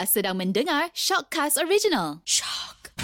Anda sedang mendengar Shockcast Original. Shock.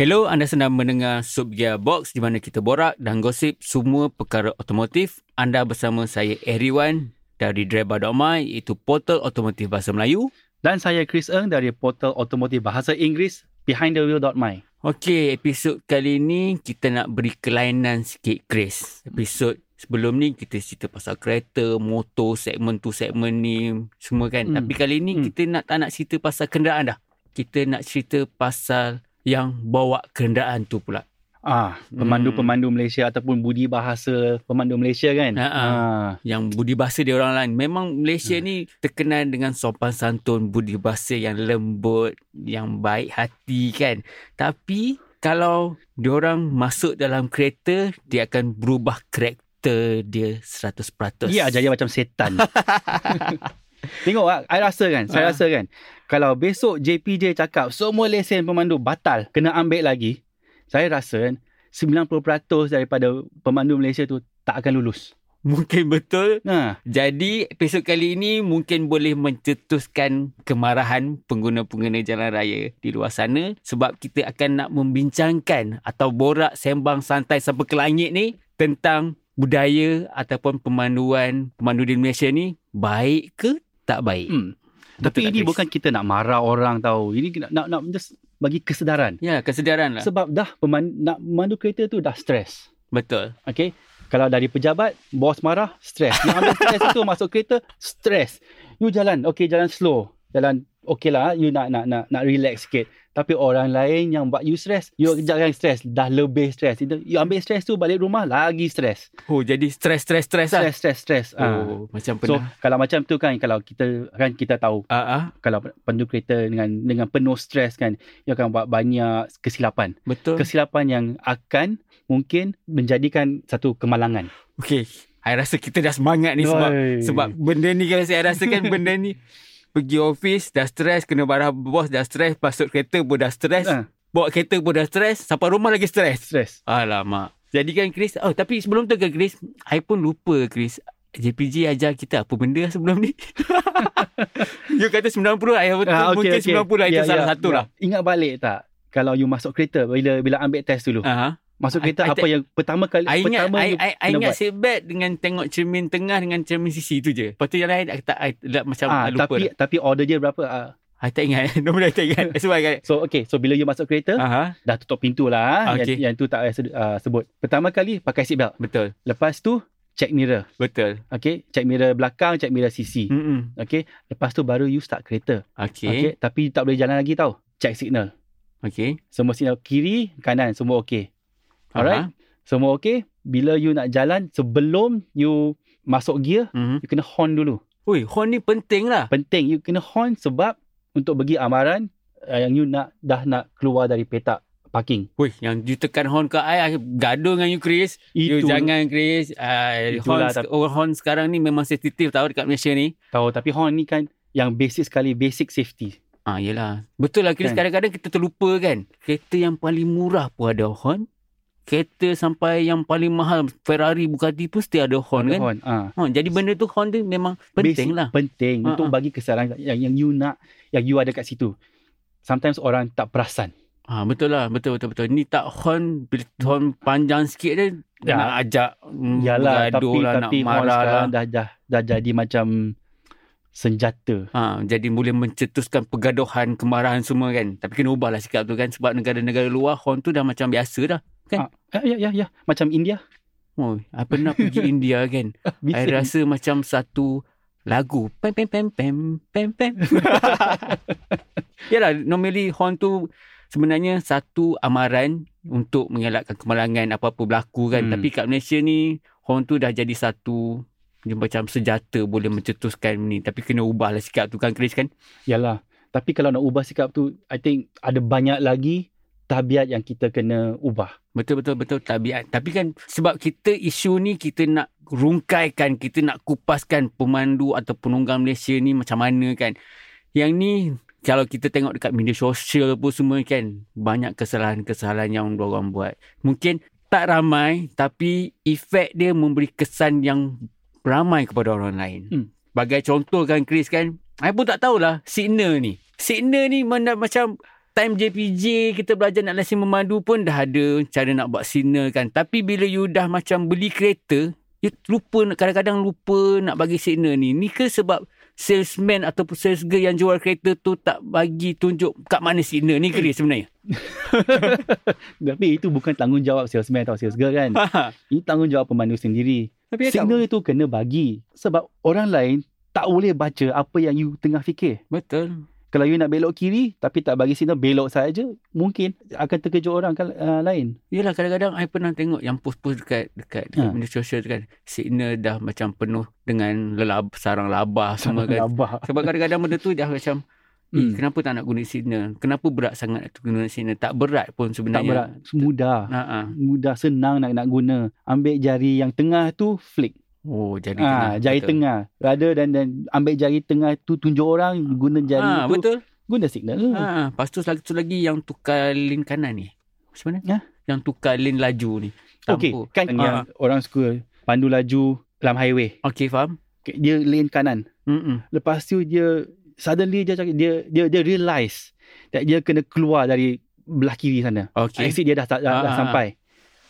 Hello, anda sedang mendengar Sub Gearbox di mana kita borak dan gosip semua perkara otomotif. Anda bersama saya Eriwan dari Driver.my iaitu portal otomotif bahasa Melayu. Dan saya Chris Eng dari portal otomotif bahasa Inggeris behindthewheel.my. Okey, episod kali ni kita nak beri kelainan sikit Chris. Episod sebelum ni kita cerita pasal kereta, motor, segmen tu, segmen ni, semua kan. Hmm. Tapi kali ni Hmm. kita nak tak nak cerita pasal kenderaan dah. Kita nak cerita pasal yang bawa kenderaan tu pula. Ah, Hmm. pemandu-pemandu Malaysia ataupun budi bahasa pemandu Malaysia kan? Ha, ha. Ah. yang budi bahasa dia orang lain. Memang Malaysia ni terkenal dengan sopan santun, budi bahasa yang lembut, yang baik hati kan. Tapi kalau diorang masuk dalam kereta, dia akan berubah karakter dia 100%. Dia aja macam setan. Tengok ah, I rasa kan, saya Ah. rasa kan. Kalau besok JPJ cakap semua lesen pemandu batal, kena ambil lagi. Saya rasa kan 90% daripada pemandu Malaysia tu tak akan lulus. Mungkin betul. Nah, Jadi episod kali ini mungkin boleh mencetuskan kemarahan pengguna-pengguna jalan raya di luar sana sebab kita akan nak membincangkan atau borak sembang santai sampai ke langit ni tentang budaya ataupun pemanduan pemandu di Malaysia ni baik ke tak baik. hmm. Betul tapi ini bukan kita nak marah orang tahu. Ini nak nak, nak just bagi kesedaran. Ya, kesedaran lah. Sebab dah pemandu, nak memandu kereta tu dah stres. Betul. Okay. Kalau dari pejabat, bos marah, stres. Yang ambil stres tu masuk kereta, stres. You jalan, okay jalan slow. Jalan okay lah, you nak nak nak nak relax sikit. Tapi orang lain yang buat you stres, you jangan stres. Dah lebih stres. Itu- You ambil stres tu balik rumah, lagi stres. Oh, jadi stres-stres-stres lah. Stres, stres, stres. Ah. Oh, macam So, pernah. kalau macam tu kan, kalau kita kan kita tahu, Ah, ah, kalau pandu kereta dengan dengan penuh stres kan, you akan buat banyak kesilapan. betul. Kesilapan yang akan mungkin menjadikan satu kemalangan. Okey, I rasa kita dah semangat ni sebab Oi. sebab benda ni kalau saya rasakan benda ni pergi office dah stres, kena marah bos dah stres, masuk kereta pun dah stres, Ah. bawa kereta pun dah stres, sampai rumah lagi stres. stres. Alamak. Jadi kan Chris, oh tapi sebelum tu kan Chris, I pun lupa Chris. JPG ajar kita apa benda sebelum ni? you kata 90, I betul Ah, mungkin 90 itu salah satu lah. Ingat balik tak? Kalau you masuk kereta bila bila ambil test dulu. Ah, masuk kereta I apa tak- yang pertama kali I ingat, pertama I, I, I ingat buat? seatbelt dengan tengok cermin tengah dengan cermin sisi tu je. Lepas tu yang lain tak, I, tak macam Ah, lupa tapi dah. tapi order dia berapa? Ah. I tak ingat. Nombor I tak ingat. Sebab kan. So okay, so bila you masuk kereta, Aha, dah tutup pintu lah. ah. Okay. Yang, yang tu tak payah ah, sebut. Pertama kali pakai seatbelt. betul. Lepas tu check mirror. Betul. Okay, check mirror belakang, check mirror sisi. Hmm. Okay, lepas tu baru you start kereta. Okay. Okay, tapi tak boleh jalan lagi tau. Check signal. Okay. Semua signal kiri, kanan semua okay. Alright. Aha. Semua okay. Bila you nak jalan sebelum you masuk gear, Mhm. you kena horn dulu. Ui, horn ni penting lah. Penting you kena horn sebab untuk bagi amaran uh, yang you nak dah nak keluar dari petak parking. Ui, yang you tekan horn ke I, I gaduh dengan you Chris. You Itu jangan Chris. Uh, horn, sek- oh, horn sekarang ni memang sensitif tau dekat Malaysia ni. tahu tapi horn ni kan yang basic sekali basic safety. Ah, yelah. Betul lah Chris. Kan? Kadang-kadang kita terlupa kan. Kereta yang paling murah pun ada horn. Kereta sampai yang paling mahal Ferrari Bugatti pun still ada horn kan. Horn. Ah. Ha, jadi benda tu horn tu memang penting Basic, lah. Penting Ah, untuk ah. bagi kesedaran yang, yang you nak yang you ada kat situ. Sometimes orang tak perasan. Ha, betul lah. Betul, betul, betul. Ni tak horn, horn panjang sikit dia, Ya. nak ajak mm, Yalah bergaduh tapi lah, tapi nak marah lah. dah, dah dah jadi macam senjata. Ha, jadi boleh mencetuskan pergaduhan, kemarahan semua kan. Tapi kena ubahlah sikap tu kan. Sebab negara-negara luar, horn tu dah macam biasa dah. Kan? Ah, ya ya ya macam India. Oh, I pernah pergi India kan. I Bising. rasa macam satu lagu. Pem, pem, pem, pem, pem, pem. Yalah, normally horn tu sebenarnya satu amaran untuk mengelakkan kemalangan apa-apa berlaku kan. Hmm. Tapi kat Malaysia ni, horn tu dah jadi satu dia macam senjata boleh mencetuskan ni. Tapi kena ubahlah sikap tu kan Chris kan. Yalah. Tapi kalau nak ubah sikap tu, I think ada banyak lagi tabiat yang kita kena ubah. Betul betul betul tabiat. Tapi kan sebab kita isu ni kita nak rungkaikan, kita nak kupaskan pemandu atau penunggang Malaysia ni macam mana kan. Yang ni kalau kita tengok dekat media sosial pun semua kan banyak kesalahan-kesalahan yang orang buat. Mungkin tak ramai tapi efek dia memberi kesan yang ramai kepada orang lain. Hmm. Bagai contoh kan Chris kan, I pun tak tahulah signal ni. Signal ni mana macam time JPJ kita belajar nak lesen memandu pun dah ada cara nak buat signal kan. Tapi bila you dah macam beli kereta, you lupa kadang-kadang lupa nak bagi signal ni. Ni ke sebab salesman ataupun sales girl yang jual kereta tu tak bagi tunjuk kat mana signal ni ke dia sebenarnya? Tapi itu bukan tanggungjawab salesman atau sales girl kan. Ini tanggungjawab pemandu sendiri. Tapi Signal itu kena bagi. Sebab orang lain tak boleh baca apa yang you tengah fikir. Betul. Kalau you nak belok kiri tapi tak bagi signal belok saja, mungkin akan terkejut orang kan, uh, lain. Yelah kadang-kadang I pernah tengok yang post-post dekat dekat, dekat Ha. media sosial kan. Signal dah macam penuh dengan lelab, sarang labah semua kan. Labah. Sebab kadang-kadang benda tu dah macam Eh, Hmm. kenapa tak nak guna signal? Kenapa berat sangat nak guna signal? Tak berat pun Tak sebenarnya. berat. Mudah. Ha ah. Mudah senang nak nak guna. Ambil jari yang tengah tu flick. Oh, jadi Ah, jari betul. tengah. Rather dan dan ambil jari tengah tu tunjuk orang guna jari Ah, tu betul. guna signal. Ha, ah. lepas tu satu lagi yang tukar lane kanan ni. Macam mana? Ya. Yang tukar lane laju ni. Okey, kan Ah. yang orang suka pandu laju dalam highway. Okey, faham? Okay, dia lane kanan. Mm-mm. Lepas tu dia suddenly dia cakap dia dia dia realise that dia kena keluar dari belah kiri sana. Okey. Exit dia dah dah, dah, Ah, dah ah, sampai.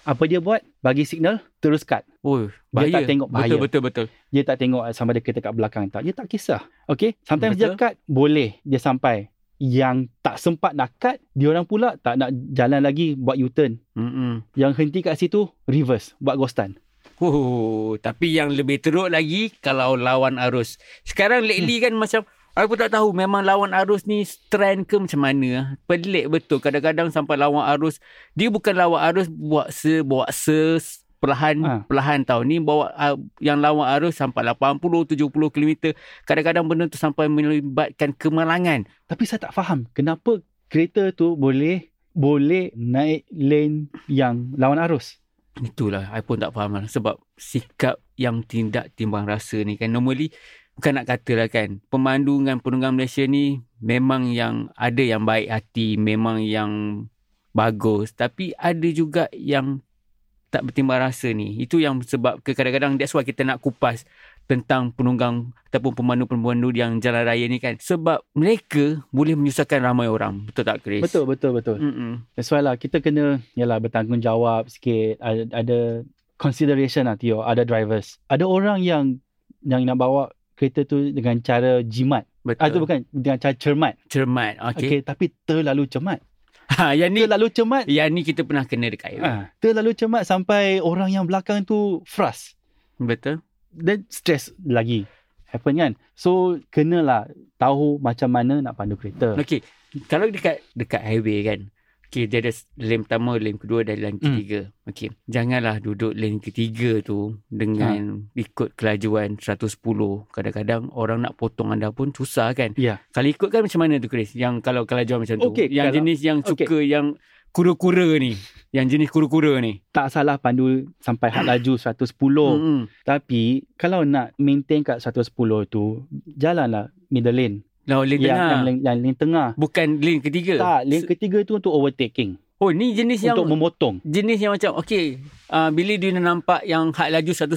Apa dia buat? Bagi signal terus cut. Oh, Dia bahaya. tak tengok bahaya. Betul, betul, betul. Dia tak tengok sama ada kereta kat belakang tak. Dia tak kisah. Okay. Sometimes Betul. dia cut boleh dia sampai. Yang tak sempat nak cut, dia orang pula tak nak jalan lagi buat U-turn. Mm-mm. Yang henti kat situ, reverse. Buat ghostan. Oh, tapi yang lebih teruk lagi kalau lawan arus. Sekarang lately kan macam aku tak tahu memang lawan arus ni trend ke macam mana. Pelik betul. Kadang-kadang sampai lawan arus dia bukan lawan arus buat se buat se perlahan Ha. perlahan tau. Ni bawa uh, yang lawan arus sampai 80 70 km. Kadang-kadang benda tu sampai melibatkan kemalangan. Tapi saya tak faham kenapa kereta tu boleh boleh naik lane yang lawan arus. Itulah I pun tak faham lah sebab sikap yang tindak timbang rasa ni kan normally bukan nak katalah kan pemandu dengan penunggang Malaysia ni memang yang ada yang baik hati memang yang bagus tapi ada juga yang tak bertimbang rasa ni itu yang sebab kadang-kadang that's why kita nak kupas tentang penunggang ataupun pemandu-pemandu yang jalan raya ni kan sebab mereka boleh menyusahkan ramai orang betul tak Chris Betul, betul, betul. Mm-mm. That's why lah kita kena yalah bertanggungjawab sikit. Ada, ada consideration lah Tio, ada drivers. Ada orang yang yang nak bawa kereta tu dengan cara jimat. betul Ah, tu bukan dengan cara cermat. cermat okey okay tapi terlalu cermat. ha yang ni Terlalu cermat. Yang ni kita pernah kena dekat. Ah, terlalu cermat sampai orang yang belakang tu frust. Betul. Dan stres lagi. Happen kan? So, kenalah tahu macam mana nak pandu kereta. Okey, kalau dekat dekat highway kan. Okey, dia ada lane pertama, lane kedua dan lane Hmm. ketiga. Okey, janganlah duduk lane ketiga tu dengan Ha. ikut kelajuan 110. Kadang-kadang orang nak potong anda pun susah kan. Ya. Kalau ikut kan macam mana tu Chris? Yang kalau kelajuan macam tu. Yang kalau- jenis yang suka yang kura-kura ni. Yang jenis kura-kura ni. Tak salah pandu sampai had laju 110. Hmm. Tapi, kalau nak maintain kat 110 tu, jalanlah middle lane. Lawan lane yang, tengah. yang, lane, yang lane tengah. Bukan lane ketiga. Tak, lane ketiga tu untuk overtaking. Oh, ni jenis yang Untuk memotong. jenis yang macam okey uh, bila dia nampak yang had laju 110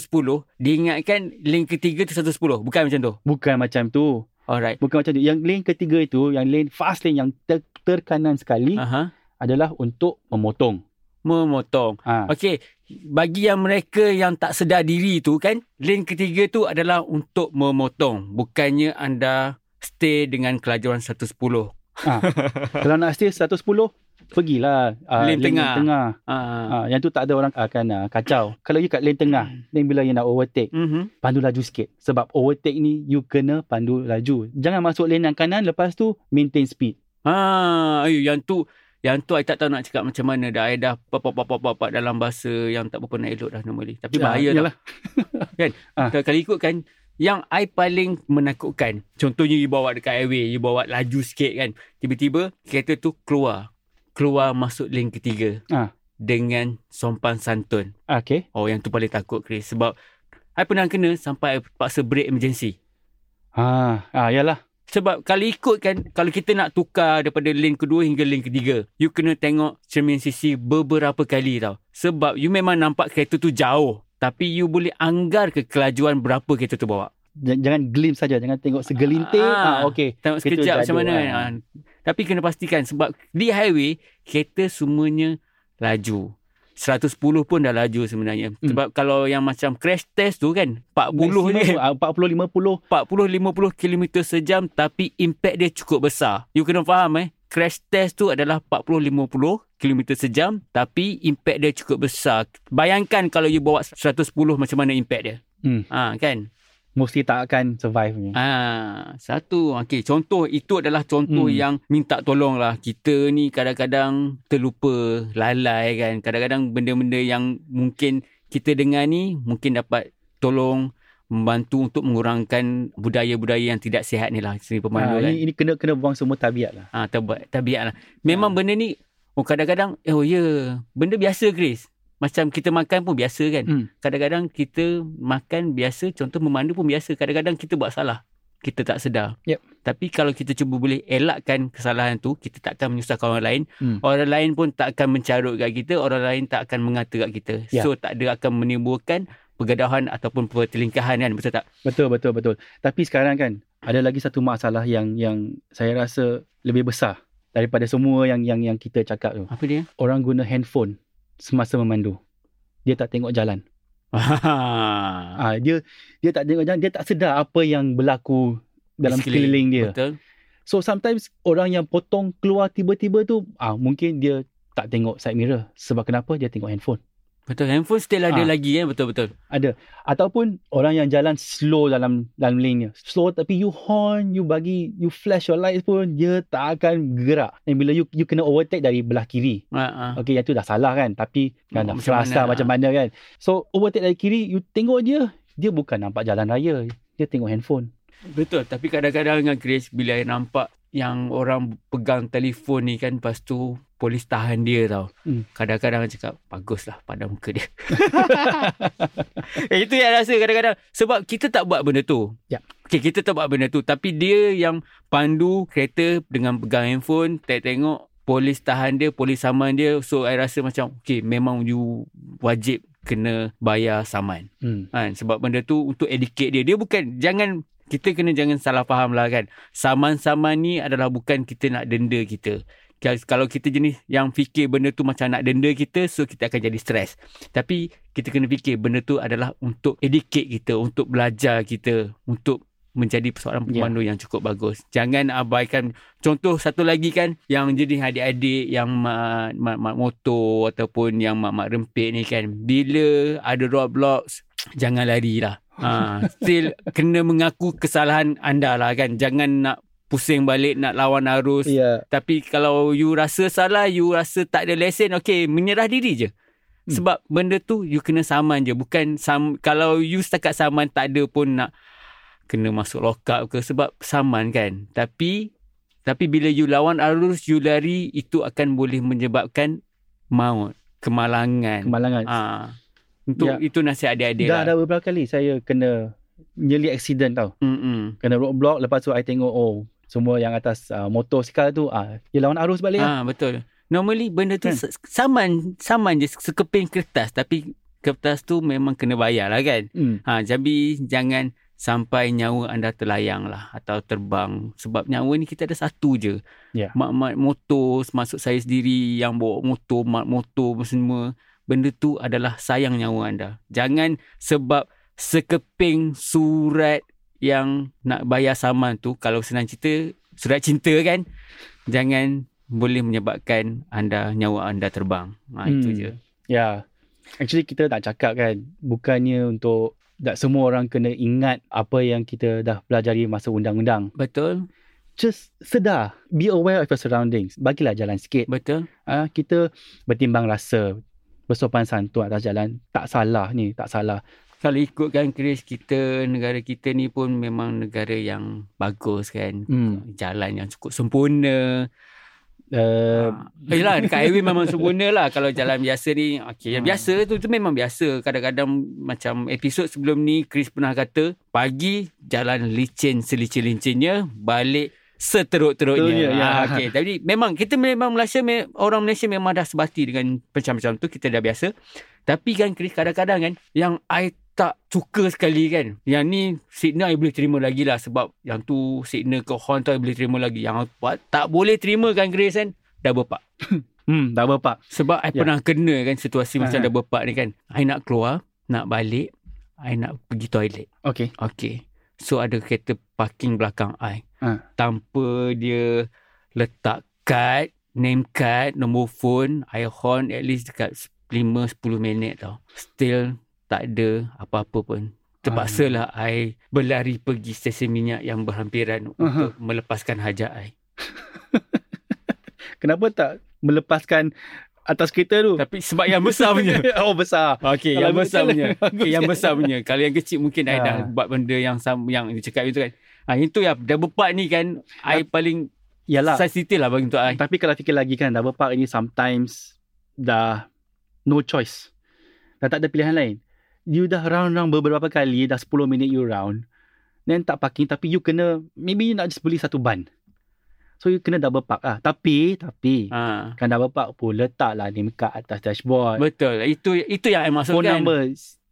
dia ingatkan lane ketiga tu 110 bukan macam tu Bukan macam tu. alright Bukan macam tu. Yang lane ketiga itu, yang lane fast lane yang ter, terkanan sekali aha adalah untuk memotong. memotong Ha. okey bagi yang mereka yang tak sedar diri tu kan lane ketiga tu adalah untuk memotong bukannya anda stay dengan kelajuan 110 Kalau nak stay 110, pergilah uh, Lane tengah. tengah. ah Ha, yang tu tak ada orang akan uh, kacau. Kalau you kat lane tengah, then bila you nak overtake, mhm pandu laju sikit. Sebab overtake ni, you kena pandu laju. Jangan masuk lane yang kanan, lepas tu maintain speed. ah ayo yang tu yang tu I tak tahu nak cakap macam mana dah I dah pop pop pop pop pop dalam bahasa yang tak berapa nak elok dah normally tapi bahaya Ya, lah. Ah. Kalau, kalau ikut kan yang I paling menakutkan contohnya you bawa dekat highway you bawa laju sikit kan tiba-tiba kereta tu keluar keluar masuk lane ketiga Ah. dengan sompan santun. Okay. Oh yang tu paling takut Chris sebab I pernah kena sampai I paksa break emergency. Ha, ah, yalah. Sebab kalau ikut kan kalau kita nak tukar daripada lane kedua hingga lane ketiga, you kena tengok cermin sisi beberapa kali tau. Sebab you memang nampak kereta tu jauh tapi you boleh anggar ke kelajuan berapa kereta tu bawa. Jangan glimpse saja, jangan tengok segelintir. Ah. Ah, okay. Tengok sekejap macam mana. ah. Ha. Tapi kena pastikan sebab di highway kereta semuanya laju. 110 pun dah laju sebenarnya. Hmm. Sebab kalau yang macam crash test tu kan 40 ni Maximum, ah, 40 50 40-50 km sejam tapi impact dia cukup besar. You kena faham eh. Crash test tu adalah 40-50 km sejam tapi impact dia cukup besar. Bayangkan kalau you bawa 110 macam mana impact dia. Hmm. Ha, kan? mesti tak akan survive punya. Ah, satu. Okey, contoh itu adalah contoh Hmm. yang minta tolong lah. Kita ni kadang-kadang terlupa, lalai kan. Kadang-kadang benda-benda yang mungkin kita dengar ni mungkin dapat tolong membantu untuk mengurangkan budaya-budaya yang tidak sihat ni lah. Seni pemandu kan. ini, ini kena kena buang semua tabiat lah. Ah, tabiat, tabiat lah. Memang benda ni, oh kadang-kadang, oh ya, yeah, benda biasa Chris. Macam kita makan pun biasa kan. Hmm. Kadang-kadang kita makan biasa, contoh memandu pun biasa. Kadang-kadang kita buat salah. Kita tak sedar. Yep. Tapi kalau kita cuba boleh elakkan kesalahan tu, kita tak akan menyusahkan orang lain. Hmm. Orang lain pun tak akan mencarut kat kita. Orang lain tak akan mengata kat kita. Ya. So, tak ada akan menimbulkan pergaduhan ataupun pertelingkahan kan. Betul tak? Betul betul betul. Tapi sekarang kan ada lagi satu masalah yang yang saya rasa lebih besar daripada semua yang yang yang kita cakap tu. Apa dia? Orang guna handphone semasa memandu. Dia tak tengok jalan. Ah dia dia tak tengok jalan, dia tak sedar apa yang berlaku dalam sekeliling dia. Betul. So sometimes orang yang potong keluar tiba-tiba tu ah mungkin dia tak tengok side mirror sebab kenapa dia tengok handphone. Betul. Handphone still ada Ah. lagi kan. Betul-betul. Ada ataupun orang yang jalan slow dalam dalam lane dia. Slow tapi you horn, you bagi you flash your lights pun dia tak akan gerak. Dan bila you you kena overtake dari belah kiri. Ha, ha. Okey yang tu dah salah kan tapi kan Oh, dah macam frasa mana, macam mana kan. So overtake dari kiri you tengok dia dia bukan nampak jalan raya. Dia tengok handphone. Betul. Tapi kadang-kadang dengan Grace, bila I nampak yang orang pegang telefon ni kan, lepas tu polis tahan dia tau. Hmm. Kadang-kadang cakap, baguslah pada muka dia. eh, itu yang rasa kadang-kadang. Sebab kita tak buat benda tu. Ya. Okay, kita tak buat benda tu. Tapi dia yang pandu kereta dengan pegang handphone, tengok-tengok, polis tahan dia, polis saman dia. So, I rasa macam, okay, memang you wajib kena bayar saman. Hmm. kan sebab benda tu untuk educate dia dia bukan jangan kita kena jangan salah faham lah kan saman-saman ni adalah bukan kita nak denda kita Kalau- kita jenis yang fikir benda tu macam nak denda kita so kita akan jadi stres tapi kita kena fikir benda tu adalah untuk educate kita untuk belajar kita untuk menjadi seorang Ya. pemandu yang cukup bagus. Jangan abaikan contoh satu lagi kan yang jenis adik-adik yang mak, mak, mak motor ataupun yang mak-mak rempit ni kan. Bila ada roadblocks jangan lari lah. Ha, still kena mengaku kesalahan anda lah kan. Jangan nak pusing balik nak lawan arus. Ya. Tapi kalau you rasa salah, you rasa tak ada lesen, okay, menyerah diri je. Hmm. Sebab benda tu you kena saman je. Bukan sam, kalau you setakat saman tak ada pun nak kena masuk lock up ke sebab saman kan. Tapi tapi bila you lawan arus, you lari, itu akan boleh menyebabkan maut, kemalangan. Kemalangan. Ah. Untuk Ya. itu nasihat adik-adik dah lah. dah beberapa kali saya kena nearly accident tau. Mm-mm. Kena roadblock lepas tu I tengok oh semua yang atas uh, motosikal tu ah dia lawan arus balik lah. Ah betul. Normally benda tu kan? saman saman je sekeping kertas tapi kertas tu memang kena bayar lah kan. Hmm. Ha jadi jangan sampai nyawa anda terlayang lah atau terbang sebab nyawa ni kita ada satu je. Ya. Mak-mak motor masuk saya sendiri yang bawa motor, mak motor semua benda tu adalah sayang nyawa anda. Jangan sebab sekeping surat yang nak bayar saman tu kalau senang cerita surat cinta kan jangan boleh menyebabkan anda nyawa anda terbang. Ha itu Hmm. je. Ya. Actually kita tak cakap kan bukannya untuk tak semua orang kena ingat apa yang kita dah pelajari masa undang-undang. Betul? Just sedar, be aware of your surroundings. Bagilah jalan sikit. Betul? Ah kita bertimbang rasa, bersopan santun atas jalan. Tak salah ni, tak salah. Kalau ikutkan Chris kita negara kita ni pun memang negara yang bagus kan. Hmm. Jalan yang cukup sempurna. Uh, Ah, Yelah dekat highway memang sempurna lah Kalau jalan biasa ni Okay yang Hmm. biasa tu tu memang biasa Kadang-kadang macam episod sebelum ni Chris pernah kata Pagi jalan licin selicin-licinnya Balik seteruk-teruknya Teruknya, ya. Ah, okay. Tapi memang kita memang Malaysia Orang Malaysia memang dah sebati dengan Macam-macam tu Kita dah biasa Tapi kan Chris kadang-kadang kan Yang I tak suka sekali kan Yang ni signal I boleh terima lagi lah Sebab yang tu signal ke horn tu I boleh terima lagi Yang tak boleh terima kan Chris kan Double park hmm, dah berpak. sebab I Ya. pernah kena kan situasi macam Ha. double park ni kan. I nak keluar, nak balik, I nak pergi toilet. Okay. Okay. So ada kereta parking belakang I. Ha. Tanpa dia letak kad, name card, nombor phone, I horn at least dekat 5-10 minit tau. Still tak ada apa-apa pun. Terpaksa lah I berlari pergi stesen minyak yang berhampiran untuk melepaskan hajat I. Kenapa tak melepaskan atas kereta tu? Tapi sebab yang besar punya. oh, besar. Okey, yang besar punya. Okay, yang besar punya. Kalau yang kecil mungkin I dah Ha. buat benda yang sama yang dia cakap itu kan. Ha, itu yang double part ni kan I paling Yalah. sensitif lah bagi untuk I. Tapi kalau fikir lagi kan, double park ni sometimes dah no choice. Dah tak ada pilihan lain. You dah round-round beberapa kali, dah 10 minit you round. Then tak parking, tapi you kena, maybe you nak just beli satu ban. So you kena double park ah. Tapi, tapi, Ha. kan double park pun letaklah name card atas dashboard. Betul. Itu itu yang I phone maksudkan. number,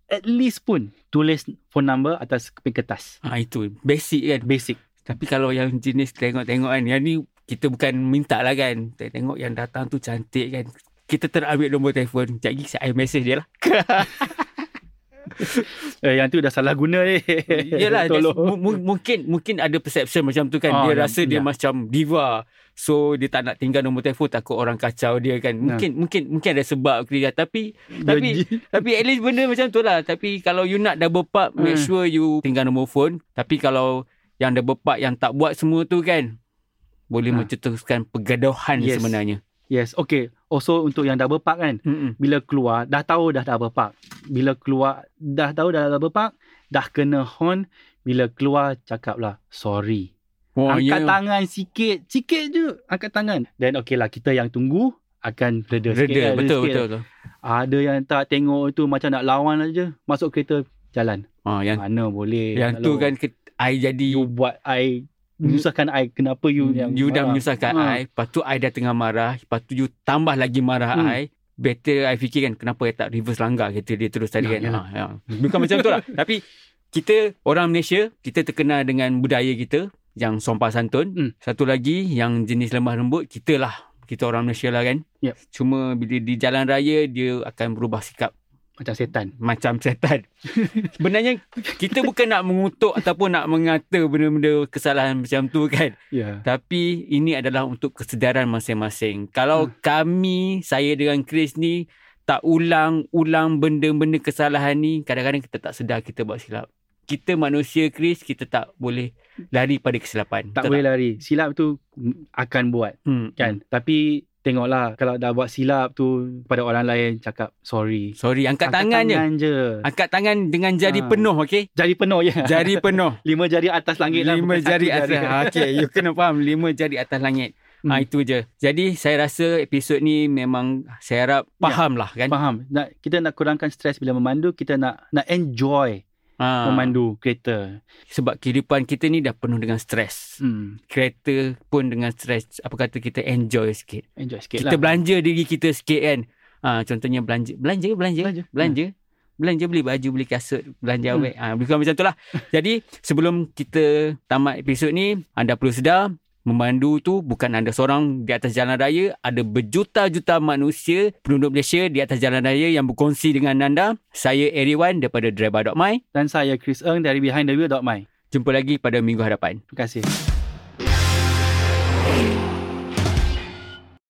at least pun tulis phone number atas keping kertas. Ha, itu basic kan. Basic. Tapi kalau yang jenis tengok-tengok kan, yang ni kita bukan minta lah kan. Tengok yang datang tu cantik kan. Kita terambil nombor telefon. Sekejap lagi saya message dia lah. Eh, yang tu dah salah guna ni. Mu- mu- mungkin mungkin ada perception macam tu kan. Oh, dia ya, rasa dia ya. macam diva. So dia tak nak tinggal nombor telefon takut orang kacau dia kan. Mungkin mungkin mungkin ada sebab dia tapi tapi tapi at least benda macam tu lah. Tapi kalau you nak double park make Hmm. sure you tinggal nombor phone. Tapi kalau yang double park yang tak buat semua tu kan boleh Ha. mencetuskan pergaduhan Yes. sebenarnya. Yes, okay. Also untuk yang double park kan, Mm-mm. bila keluar dah tahu dah double park. Bila keluar dah tahu dah double park, dah kena horn, bila keluar cakaplah sorry. Oh, angkat ya. tangan sikit, sikit je angkat tangan. Then okay lah kita yang tunggu akan reda, sikit. Reda, kan, betul, sikit. betul, betul. Ada yang tak tengok tu macam nak lawan aja, masuk kereta jalan. Ha, yang Mana boleh. yang Kalau tu kan ke, I jadi you buat I menyusahkan I kenapa you yang you dah marah? menyusahkan Ha. I Lepas tu I dah tengah marah Lepas tu you tambah lagi marah Hmm. I Better I fikir kan Kenapa I tak reverse langgar Kita dia terus tadi Ya, kan yalah. ha, ya. Bukan macam tu lah Tapi Kita orang Malaysia Kita terkenal dengan budaya kita Yang sompah santun Hmm. Satu lagi Yang jenis lemah lembut Kita lah Kita orang Malaysia lah kan Yep. Cuma bila di jalan raya Dia akan berubah sikap macam setan. macam setan. Sebenarnya kita bukan nak mengutuk ataupun nak mengata benda-benda kesalahan macam tu kan. Ya. Tapi ini adalah untuk kesedaran masing-masing. Kalau Hmm. kami, saya dengan Chris ni tak ulang-ulang benda-benda kesalahan ni, kadang-kadang kita tak sedar kita buat silap. Kita manusia Chris, kita tak boleh lari pada kesilapan. Tak Betul boleh lari. Silap tu akan buat. Hmm. kan tapi tengoklah kalau dah buat silap tu pada orang lain cakap sorry Sorry, angkat, tangan, je. tangan je Angkat tangan dengan jari Ha. penuh, okey? jari penuh ya Jari penuh. lima jari atas langit lah Lima jari atas. Ha, okay, you kena faham. Lima jari atas langit. Hmm. Ha, itu je. Jadi, saya rasa episod ni memang saya harap faham lah kan. faham nak kita nak kurangkan stres bila memandu kita nak nak enjoy Ha, memandu kereta sebab kehidupan kita ni dah penuh dengan stres. hmm. Kereta pun dengan stres. Apa kata kita enjoy sikit. enjoy sikit kita lah belanja diri kita sikit kan. Ha, contohnya belanja. Belanja, belanja. Belanja. Belanja. Belanja beli baju, beli kasut, belanja Hmm. awet. Ha, bukan macam tu lah. Jadi, sebelum kita tamat episod ni, anda perlu sedar, memandu tu bukan anda seorang di atas jalan raya. Ada berjuta-juta manusia, penduduk Malaysia di atas jalan raya yang berkongsi dengan anda. Saya Eriwan daripada Driver.my. dan saya Chris Eng dari behind the wheel.my Jumpa lagi pada minggu hadapan. terima kasih